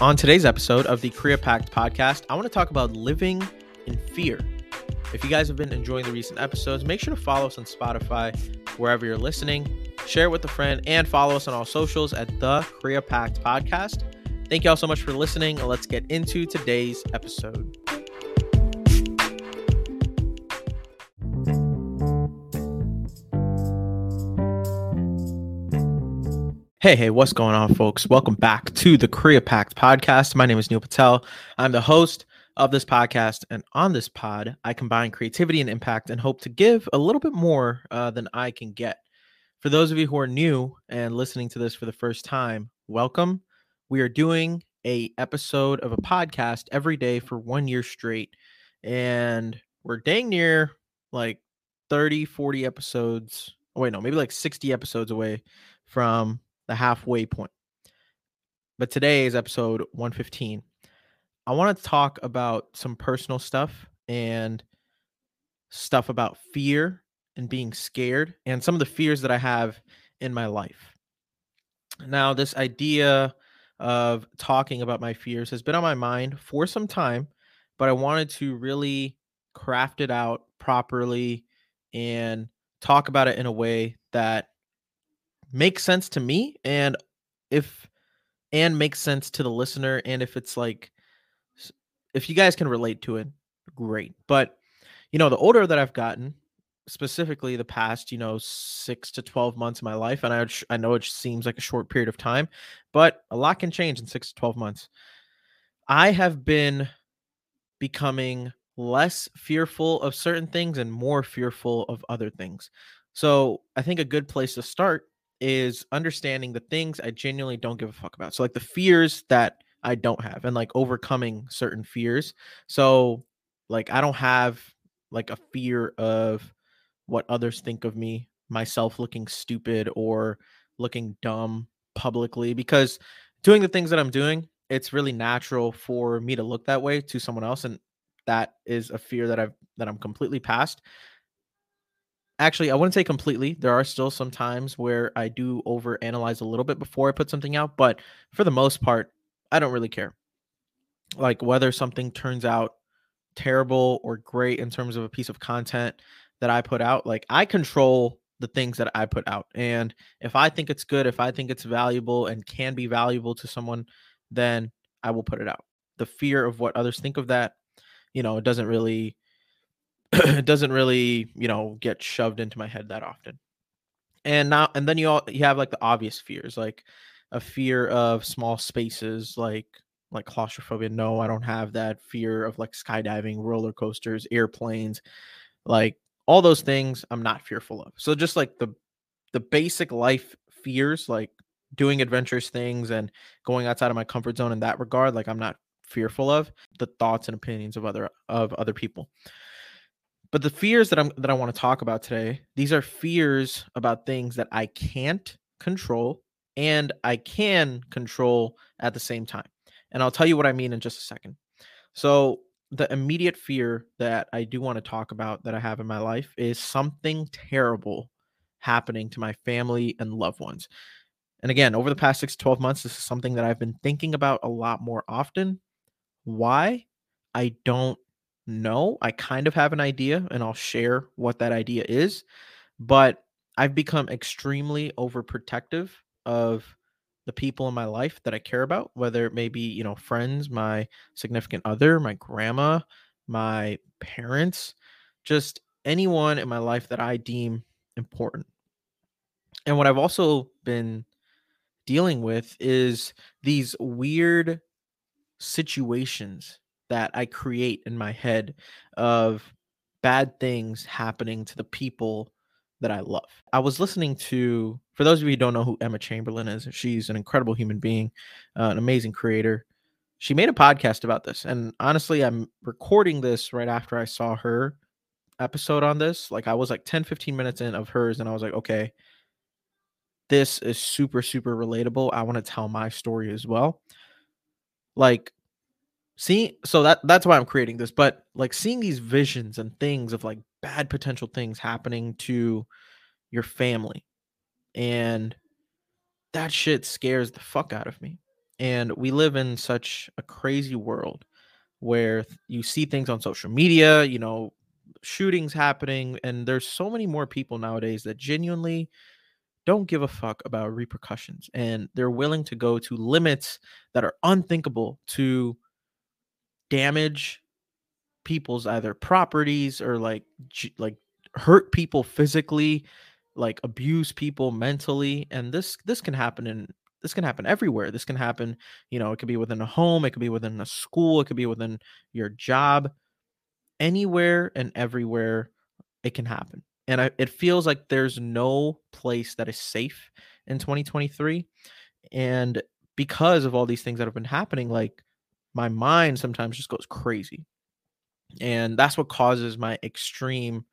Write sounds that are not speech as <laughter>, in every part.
On today's episode of the Creapact podcast, I want to talk about living in fear. If you guys have been enjoying the recent episodes, make sure to follow us on Spotify, wherever you're listening, share it with a friend, and follow us on all socials at the Creapact podcast. Thank you all so much for listening. Let's get into today's episode. Hey, hey, what's going on, folks? Welcome back to the Creapact podcast. My name is Neel Patel. I'm the host of this podcast. And on this pod, I combine creativity and impact and hope to give a little bit more uh, than I can get. For those of you who are new and listening to this for the first time, welcome. We are doing a episode of a podcast every day for one year straight. And we're dang near like 30, 40 episodes. Oh, wait, no, maybe like 60 episodes away from the halfway point. But today is episode 115. I want to talk about some personal stuff and stuff about fear and being scared and some of the fears that I have in my life. Now, this idea of talking about my fears has been on my mind for some time, but I wanted to really craft it out properly and talk about it in a way that makes sense to me and if and makes sense to the listener and if it's like if you guys can relate to it great. But you know the older that i've gotten specifically the past you know 6 to 12 months of my life and i i know it seems like a short period of time but a lot can change in 6 to 12 months. I have been becoming less fearful of certain things and more fearful of other things. So i think a good place to start is understanding the things I genuinely don't give a fuck about. So like the fears that I don't have and like overcoming certain fears. So like I don't have like a fear of what others think of me, myself looking stupid or looking dumb publicly because doing the things that I'm doing, it's really natural for me to look that way to someone else and that is a fear that I've that I'm completely past actually, I wouldn't say completely. There are still some times where I do over analyze a little bit before I put something out, but for the most part, I don't really care. Like whether something turns out terrible or great in terms of a piece of content that I put out, like I control the things that I put out. And if I think it's good, if I think it's valuable and can be valuable to someone, then I will put it out. The fear of what others think of that, you know, it doesn't really it <clears throat> doesn't really, you know, get shoved into my head that often. And now and then you all you have like the obvious fears, like a fear of small spaces, like like claustrophobia. No, I don't have that fear of like skydiving, roller coasters, airplanes, like all those things I'm not fearful of. So just like the the basic life fears, like doing adventurous things and going outside of my comfort zone in that regard, like I'm not fearful of the thoughts and opinions of other of other people. But the fears that I'm that I want to talk about today, these are fears about things that I can't control and I can control at the same time. And I'll tell you what I mean in just a second. So, the immediate fear that I do want to talk about that I have in my life is something terrible happening to my family and loved ones. And again, over the past 6 to 12 months, this is something that I've been thinking about a lot more often. Why? I don't no, I kind of have an idea and I'll share what that idea is, but I've become extremely overprotective of the people in my life that I care about, whether it may be, you know, friends, my significant other, my grandma, my parents, just anyone in my life that I deem important. And what I've also been dealing with is these weird situations that I create in my head of bad things happening to the people that I love. I was listening to, for those of you who don't know who Emma Chamberlain is, she's an incredible human being, uh, an amazing creator. She made a podcast about this. And honestly, I'm recording this right after I saw her episode on this. Like I was like 10, 15 minutes in of hers, and I was like, okay, this is super, super relatable. I want to tell my story as well. Like see so that that's why i'm creating this but like seeing these visions and things of like bad potential things happening to your family and that shit scares the fuck out of me And we live in such a crazy world where you see things on social media, you know, shootings happening, and there's so many more people nowadays that genuinely don't give a fuck about repercussions and they're willing to go to limits that are unthinkable to damage people's either properties or like like hurt people physically like abuse people mentally and this this can happen in this can happen everywhere. This can happen you know it could be within a home it could be within a school it could be within your job. Anywhere and everywhere it can happen. And I, it feels like there's no place that is safe in 2023 and because of all these things that have been happening like my mind sometimes just goes crazy. And that's what causes my extreme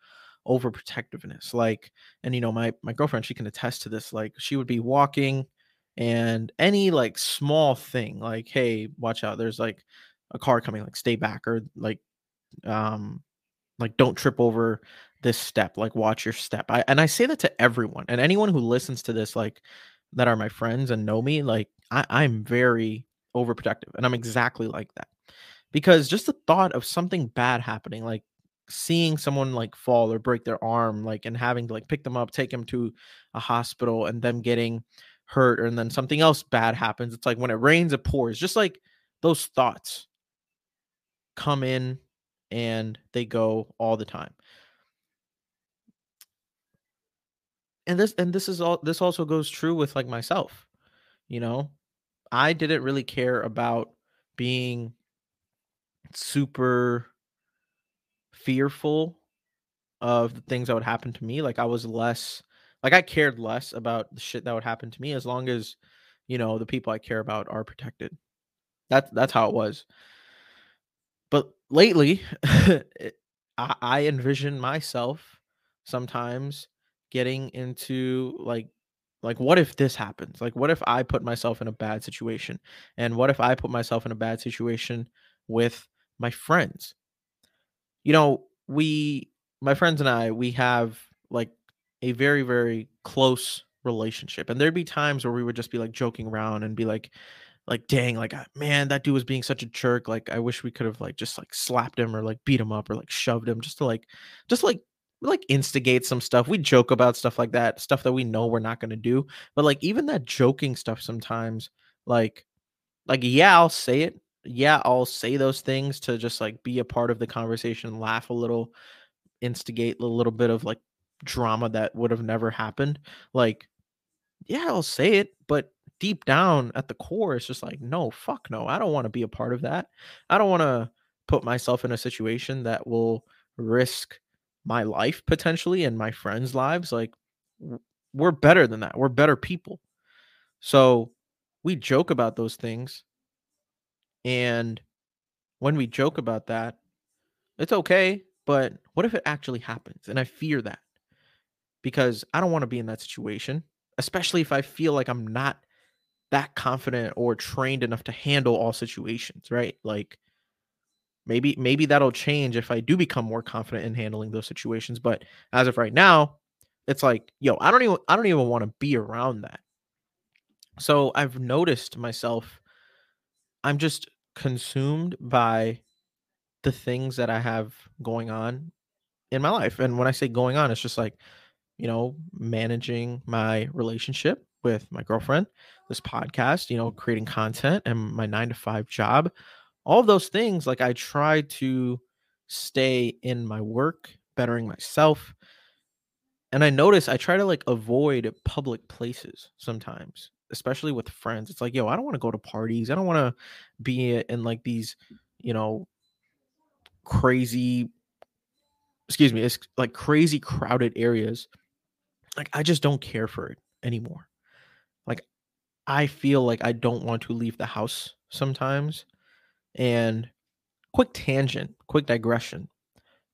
overprotectiveness like and you know my my girlfriend she can attest to this like she would be walking and any like small thing like hey watch out there's like a car coming like stay back or like um like don't trip over this step like watch your step. I, and i say that to everyone and anyone who listens to this like that are my friends and know me like I, i'm very overprotective and i'm exactly like that. Because just the thought of something bad happening like seeing someone like fall or break their arm like and having to like pick them up take them to a hospital and them getting hurt and then something else bad happens it's like when it rains it pours just like those thoughts come in and they go all the time. And this and this is all this also goes true with like myself you know i didn't really care about being super fearful of the things that would happen to me. Like I was less like I cared less about the shit that would happen to me as long as, you know, the people I care about are protected. That's that's how it was. But lately, <laughs> I, I envision myself sometimes getting into like like what if this happens like what if i put myself in a bad situation and what if i put myself in a bad situation with my friends you know, we, my friends and I, we have like a very, very close relationship. And there'd be times where we would just be like joking around and be like, like, dang, like, uh, man, that dude was being such a jerk. Like, I wish we could have like just like slapped him or like beat him up or like shoved him just to like, just like, like instigate some stuff. We joke about stuff like that, stuff that we know we're not going to do. But like, even that joking stuff sometimes, like, like, yeah, I'll say it, yeah, I'll say those things to just like be a part of the conversation, laugh a little, instigate a little bit of like drama that would have never happened. Like, yeah, I'll say it, but deep down at the core, it's just like, no, fuck no. I don't want to be a part of that. I don't want to put myself in a situation that will risk my life potentially and my friends' lives. Like, we're better than that. We're better people. So we joke about those things and when we joke about that, it's okay. But what if it actually happens? And I fear that because I don't want to be in that situation, especially if I feel like I'm not that confident or trained enough to handle all situations, right? Like maybe maybe that'll change if I do become more confident in handling those situations, but as of right now, it's like, yo, I don't even I don't even want to be around that. So I've noticed myself I'm just consumed by the things that I have going on in my life. And when I say going on, it's just like, you know, managing my relationship with my girlfriend, this podcast, you know, creating content and my nine to five job. All of those things, like I try to stay in my work, bettering myself. And I notice I try to like avoid public places sometimes especially with friends. It's like, yo, I don't want to go to parties. I don't want to be in like these, you know, crazy excuse me, it's like crazy crowded areas. Like I just don't care for it anymore. Like I feel like I don't want to leave the house sometimes. And quick tangent, quick digression.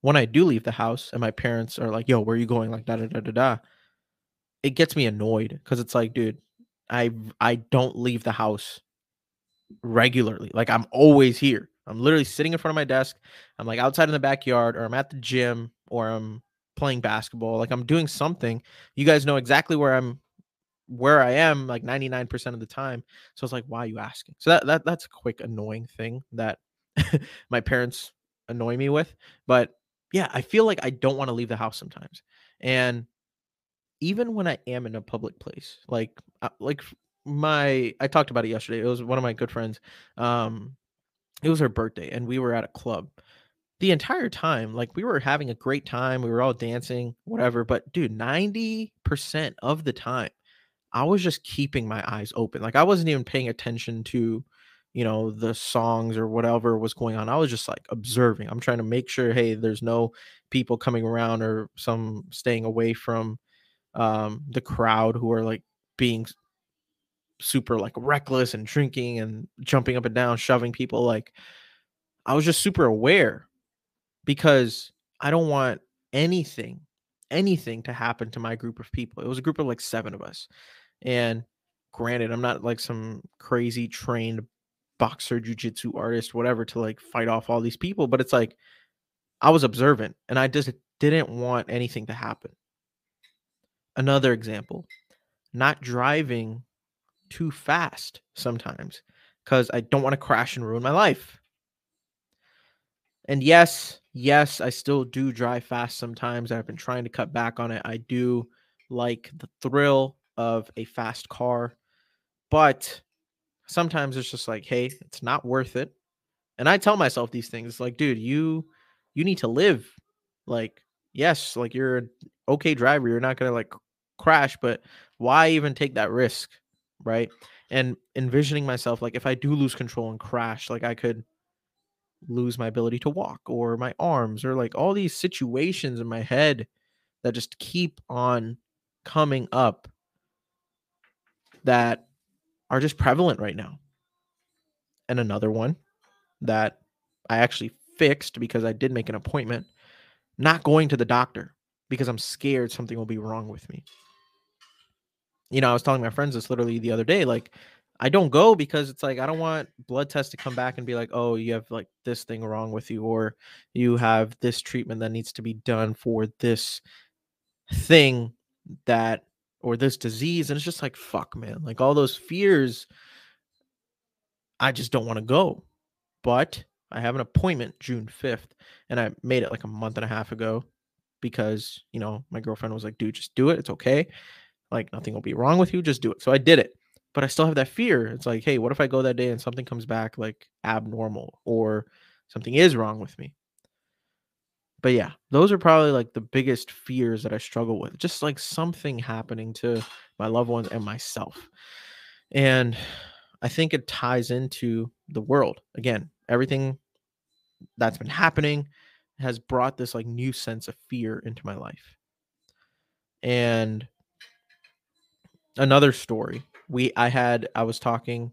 When I do leave the house and my parents are like, yo, where are you going? Like da da da da da. It gets me annoyed because it's like, dude, I I don't leave the house regularly. Like I'm always here. I'm literally sitting in front of my desk. I'm like outside in the backyard or I'm at the gym or I'm playing basketball. Like I'm doing something. You guys know exactly where I'm where I am like 99% of the time. So it's like, why are you asking? So that, that that's a quick annoying thing that <laughs> my parents annoy me with. But yeah, I feel like I don't want to leave the house sometimes. And even when I am in a public place, like uh, like my I talked about it yesterday. It was one of my good friends. Um it was her birthday and we were at a club the entire time like we were having a great time we were all dancing whatever but dude 90% of the time i was just keeping my eyes open like i wasn't even paying attention to you know the songs or whatever was going on i was just like observing i'm trying to make sure hey there's no people coming around or some staying away from um the crowd who are like being super like reckless and drinking and jumping up and down shoving people like i was just super aware because I don't want anything, anything to happen to my group of people. It was a group of like seven of us. And granted, I'm not like some crazy trained boxer, jujitsu artist, whatever, to like fight off all these people, but it's like I was observant and I just didn't want anything to happen. Another example, not driving too fast sometimes because I don't want to crash and ruin my life. And yes, yes, I still do drive fast sometimes. I've been trying to cut back on it. I do like the thrill of a fast car, but sometimes it's just like, hey, it's not worth it. And I tell myself these things like, dude, you you need to live. Like, yes, like you're an okay driver, you're not gonna like crash, but why even take that risk? Right. And envisioning myself like if I do lose control and crash, like I could lose my ability to walk or my arms or like all these situations in my head that just keep on coming up that are just prevalent right now. And another one that I actually fixed because I did make an appointment, not going to the doctor because I'm scared something will be wrong with me. You know, I was telling my friends this literally the other day like I don't go because it's like I don't want blood tests to come back and be like, "Oh, you have like this thing wrong with you or you have this treatment that needs to be done for this thing that or this disease." And it's just like, "Fuck, man." Like all those fears I just don't want to go. But I have an appointment June 5th and I made it like a month and a half ago because, you know, my girlfriend was like, "Dude, just do it. It's okay. Like nothing will be wrong with you. Just do it." So I did it but I still have that fear. It's like, hey, what if I go that day and something comes back like abnormal or something is wrong with me? But yeah, those are probably like the biggest fears that I struggle with. Just like something happening to my loved ones and myself. And I think it ties into the world. Again, everything that's been happening has brought this like new sense of fear into my life. And another story we I had I was talking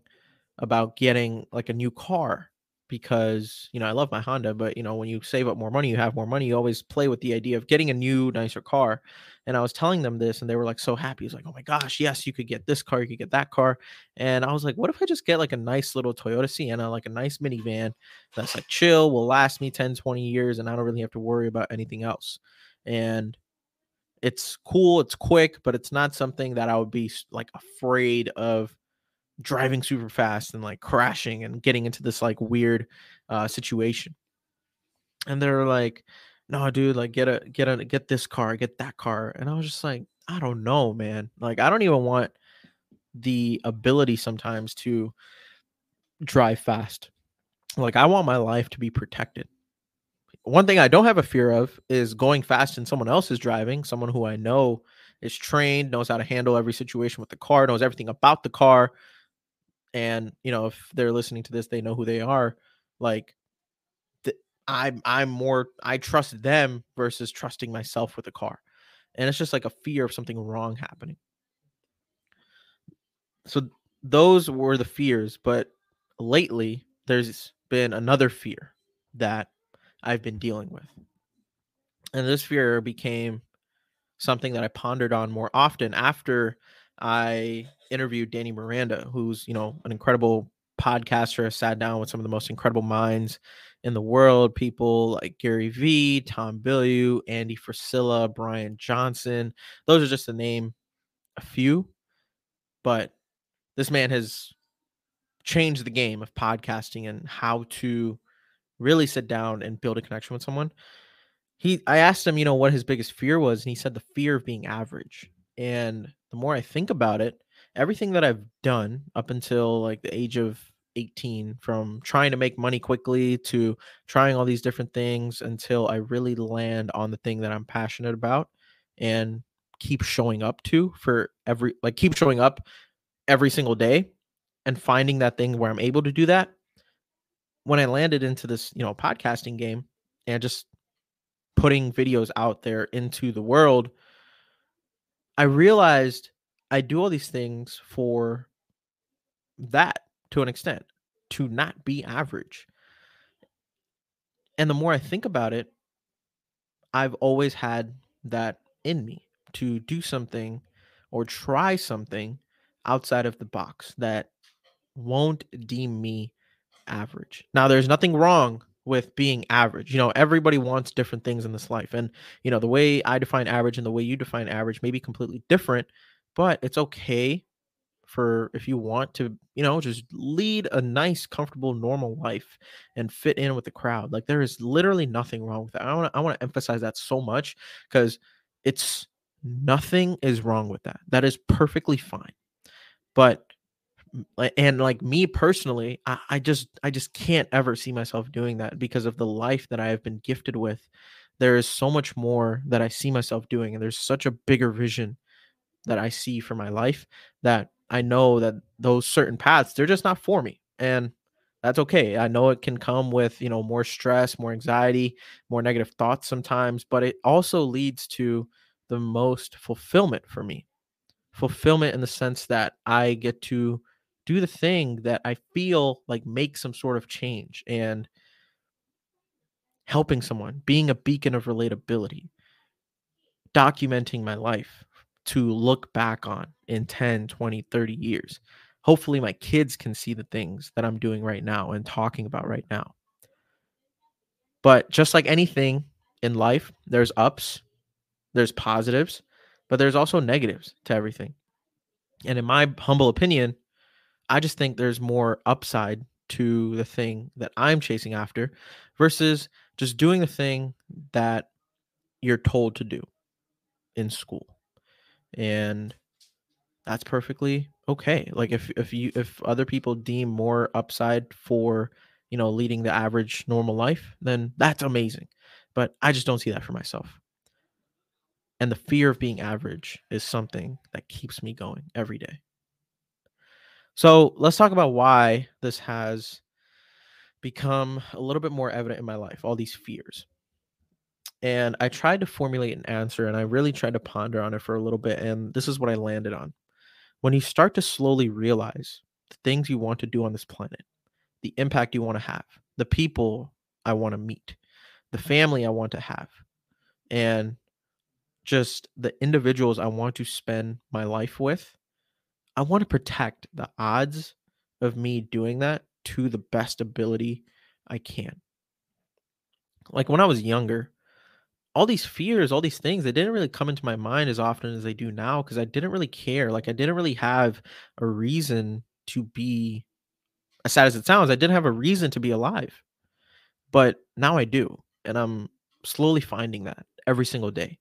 about getting like a new car because you know I love my Honda, but you know when you save up more money, you have more money. You always play with the idea of getting a new, nicer car. And I was telling them this, and they were like so happy. It's like, oh my gosh, yes, you could get this car, you could get that car. And I was like, what if I just get like a nice little Toyota Sienna, like a nice minivan that's like chill, will last me 10, 20 years, and I don't really have to worry about anything else. And it's cool, it's quick, but it's not something that I would be like afraid of driving super fast and like crashing and getting into this like weird uh situation. And they're like, "No, dude, like get a get a get this car, get that car." And I was just like, "I don't know, man. Like I don't even want the ability sometimes to drive fast. Like I want my life to be protected one thing I don't have a fear of is going fast and someone else is driving, someone who I know is trained, knows how to handle every situation with the car, knows everything about the car. And, you know, if they're listening to this, they know who they are. Like th- I'm I'm more I trust them versus trusting myself with a car. And it's just like a fear of something wrong happening. So those were the fears, but lately there's been another fear that I've been dealing with. And this fear became something that I pondered on more often after I interviewed Danny Miranda, who's, you know, an incredible podcaster. Sat down with some of the most incredible minds in the world, people like Gary Vee, Tom Bilyeu, Andy Frisella, Brian Johnson. Those are just to name a few. but this man has changed the game of podcasting and how to really sit down and build a connection with someone. He I asked him, you know, what his biggest fear was, and he said the fear of being average. And the more I think about it, everything that I've done up until like the age of 18 from trying to make money quickly to trying all these different things until I really land on the thing that I'm passionate about and keep showing up to for every like keep showing up every single day and finding that thing where I'm able to do that. When I landed into this, you know, podcasting game and just putting videos out there into the world, I realized I do all these things for that to an extent, to not be average. And the more I think about it, I've always had that in me to do something or try something outside of the box that won't deem me average. Now, there's nothing wrong with being average. You know, everybody wants different things in this life. And, you know, the way I define average and the way you define average may be completely different, but it's okay for if you want to, you know, just lead a nice, comfortable, normal life and fit in with the crowd. Like there is literally nothing wrong with that. I want to I want to emphasize that so much because it's nothing is wrong with that. That is perfectly fine. But and like me personally I, I, just i just can't ever see myself doing that because of the life that i have been gifted with. There is so much more that i see myself doing and there's such a bigger vision that i see for my life that i know that those certain paths they're just not for me and that's okay. I know it can come with you know more stress more anxiety more negative thoughts sometimes but it also leads to the most fulfillment for me. Fulfillment in the sense that i get to do the thing that I feel like makes some sort of change and helping someone, being a beacon of relatability, documenting my life to look back on in 10, 20, 30 years. Hopefully, my kids can see the things that I'm doing right now and talking about right now. But just like anything in life, there's ups, there's positives, but there's also negatives to everything. And in my humble opinion, I just think there's more upside to the thing that I'm chasing after versus just doing the thing that you're told to do in school. And that's perfectly okay. Like if if you if other people deem more upside for, you know, leading the average normal life, then that's amazing. But I just don't see that for myself. And the fear of being average is something that keeps me going every day. So let's talk about why this has become a little bit more evident in my life, all these fears. And I tried to formulate an answer and I really tried to ponder on it for a little bit. And this is what I landed on. When you start to slowly realize the things you want to do on this planet, the impact you want to have, the people I want to meet, the family I want to have, and just the individuals I want to spend my life with, I want to protect the odds of me doing that to the best ability I can. Like when I was younger, all these fears, all these things, they didn't really come into my mind as often as they do now because I didn't really care. Like I didn't really have a reason to be as sad as it sounds, I didn't have a reason to be alive. But now I do. And I'm slowly finding that every single day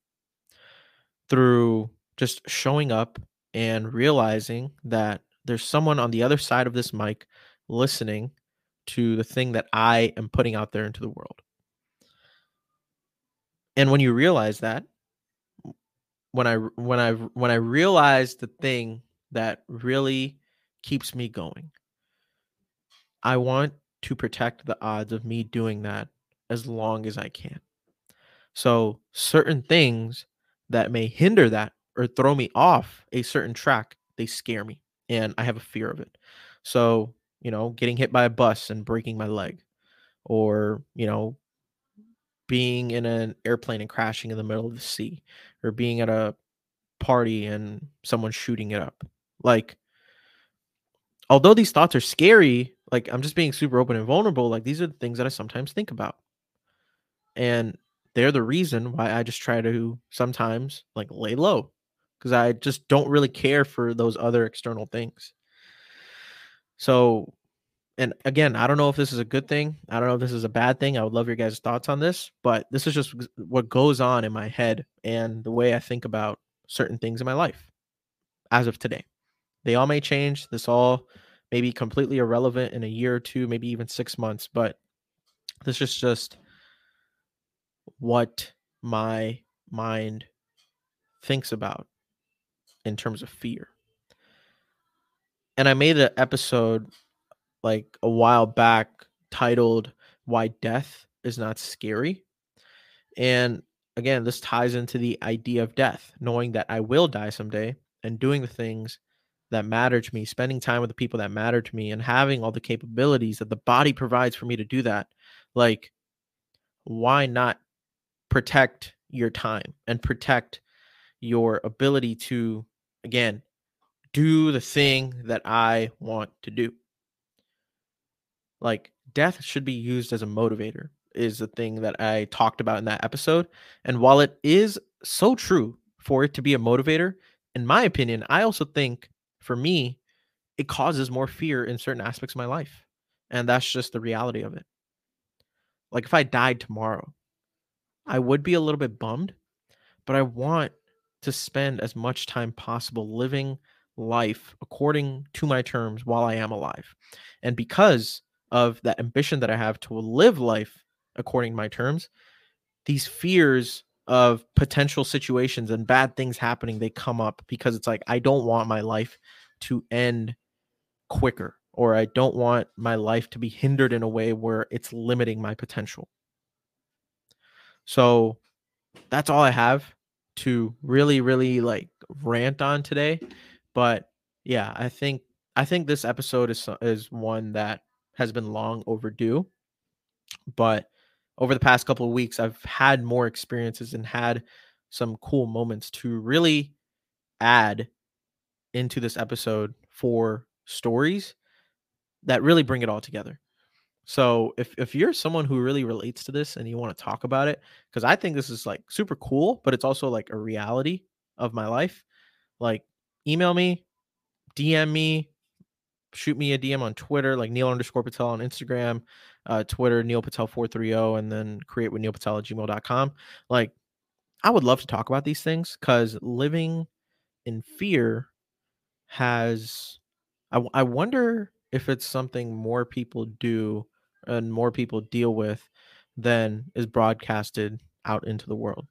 through just showing up and realizing that there's someone on the other side of this mic listening to the thing that I am putting out there into the world. And when you realize that, when I when I when I realize the thing that really keeps me going, I want to protect the odds of me doing that as long as I can. So certain things that may hinder that or throw me off a certain track, they scare me and I have a fear of it. So, you know, getting hit by a bus and breaking my leg or, you know, being in an airplane and crashing in the middle of the sea or being at a party and someone shooting it up. Like although these thoughts are scary, like I'm just being super open and vulnerable, like these are the things that I sometimes think about. And they're the reason why I just try to sometimes like lay low because I just don't really care for those other external things. So, and again, I don't know if this is a good thing. I don't know if this is a bad thing. I would love your guys' thoughts on this, but this is just what goes on in my head and the way I think about certain things in my life as of today. They all may change. This all may be completely irrelevant in a year or two, maybe even six months, but this is just what my mind thinks about in terms of fear. And I made an episode like a while back titled Why Death is Not Scary. And again, this ties into the idea of death, knowing that I will die someday and doing the things that matter to me, spending time with the people that matter to me, and having all the capabilities that the body provides for me to do that. Like, why not protect your time and protect your ability to, again, do the thing that I want to do? Like, death should be used as a motivator, is the thing that I talked about in that episode. And while it is so true for it to be a motivator, in my opinion, I also think for me, it causes more fear in certain aspects of my life. And that's just the reality of it. Like if I died tomorrow, I would be a little bit bummed, but I want to spend as much time possible living life according to my terms while I am alive. And because of that ambition that I have to live life according to my terms, these fears of potential situations and bad things happening they come up because it's like I don't want my life to end quicker or I don't want my life to be hindered in a way where it's limiting my potential. So that's all I have to really really like rant on today, but yeah, I think I think this episode is is one that has been long overdue. But over the past couple of weeks, I've had more experiences and had some cool moments to really add into this episode for stories that really bring it all together. So if if you're someone who really relates to this and you want to talk about it, because I think this is like super cool, but it's also like a reality of my life. Like email me, DM me, shoot me a DM on Twitter, like Neel underscore Patel on Instagram, uh, Twitter, Neel Patel 430, and then create with Neel Patel at gmail.com. Like, I would love to talk about these things because living in fear has, I, I wonder if it's something more people do and more people deal with than is broadcasted out into the world.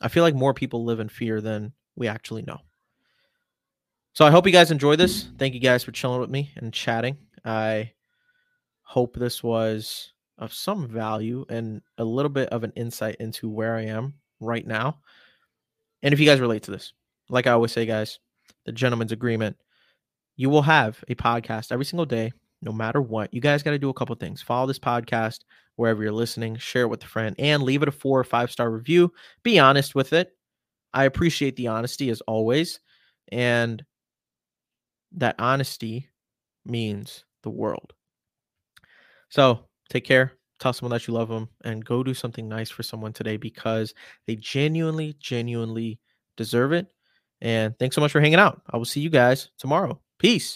I feel like more people live in fear than we actually know. So I hope you guys enjoy this. Thank you guys for chilling with me and chatting. I hope this was of some value and a little bit of an insight into where I am right now. And if you guys relate to this, like I always say, guys, the gentleman's agreement, you will have a podcast every single day, no matter what. You guys got to do a couple things. Follow this podcast wherever you're listening, share it with a friend, and leave it a four or five star review. Be honest with it. I appreciate the honesty as always. And that honesty means the world. So take care. Tell someone that you love them and go do something nice for someone today because they genuinely, genuinely deserve it. And thanks so much for hanging out. I will see you guys tomorrow. Peace.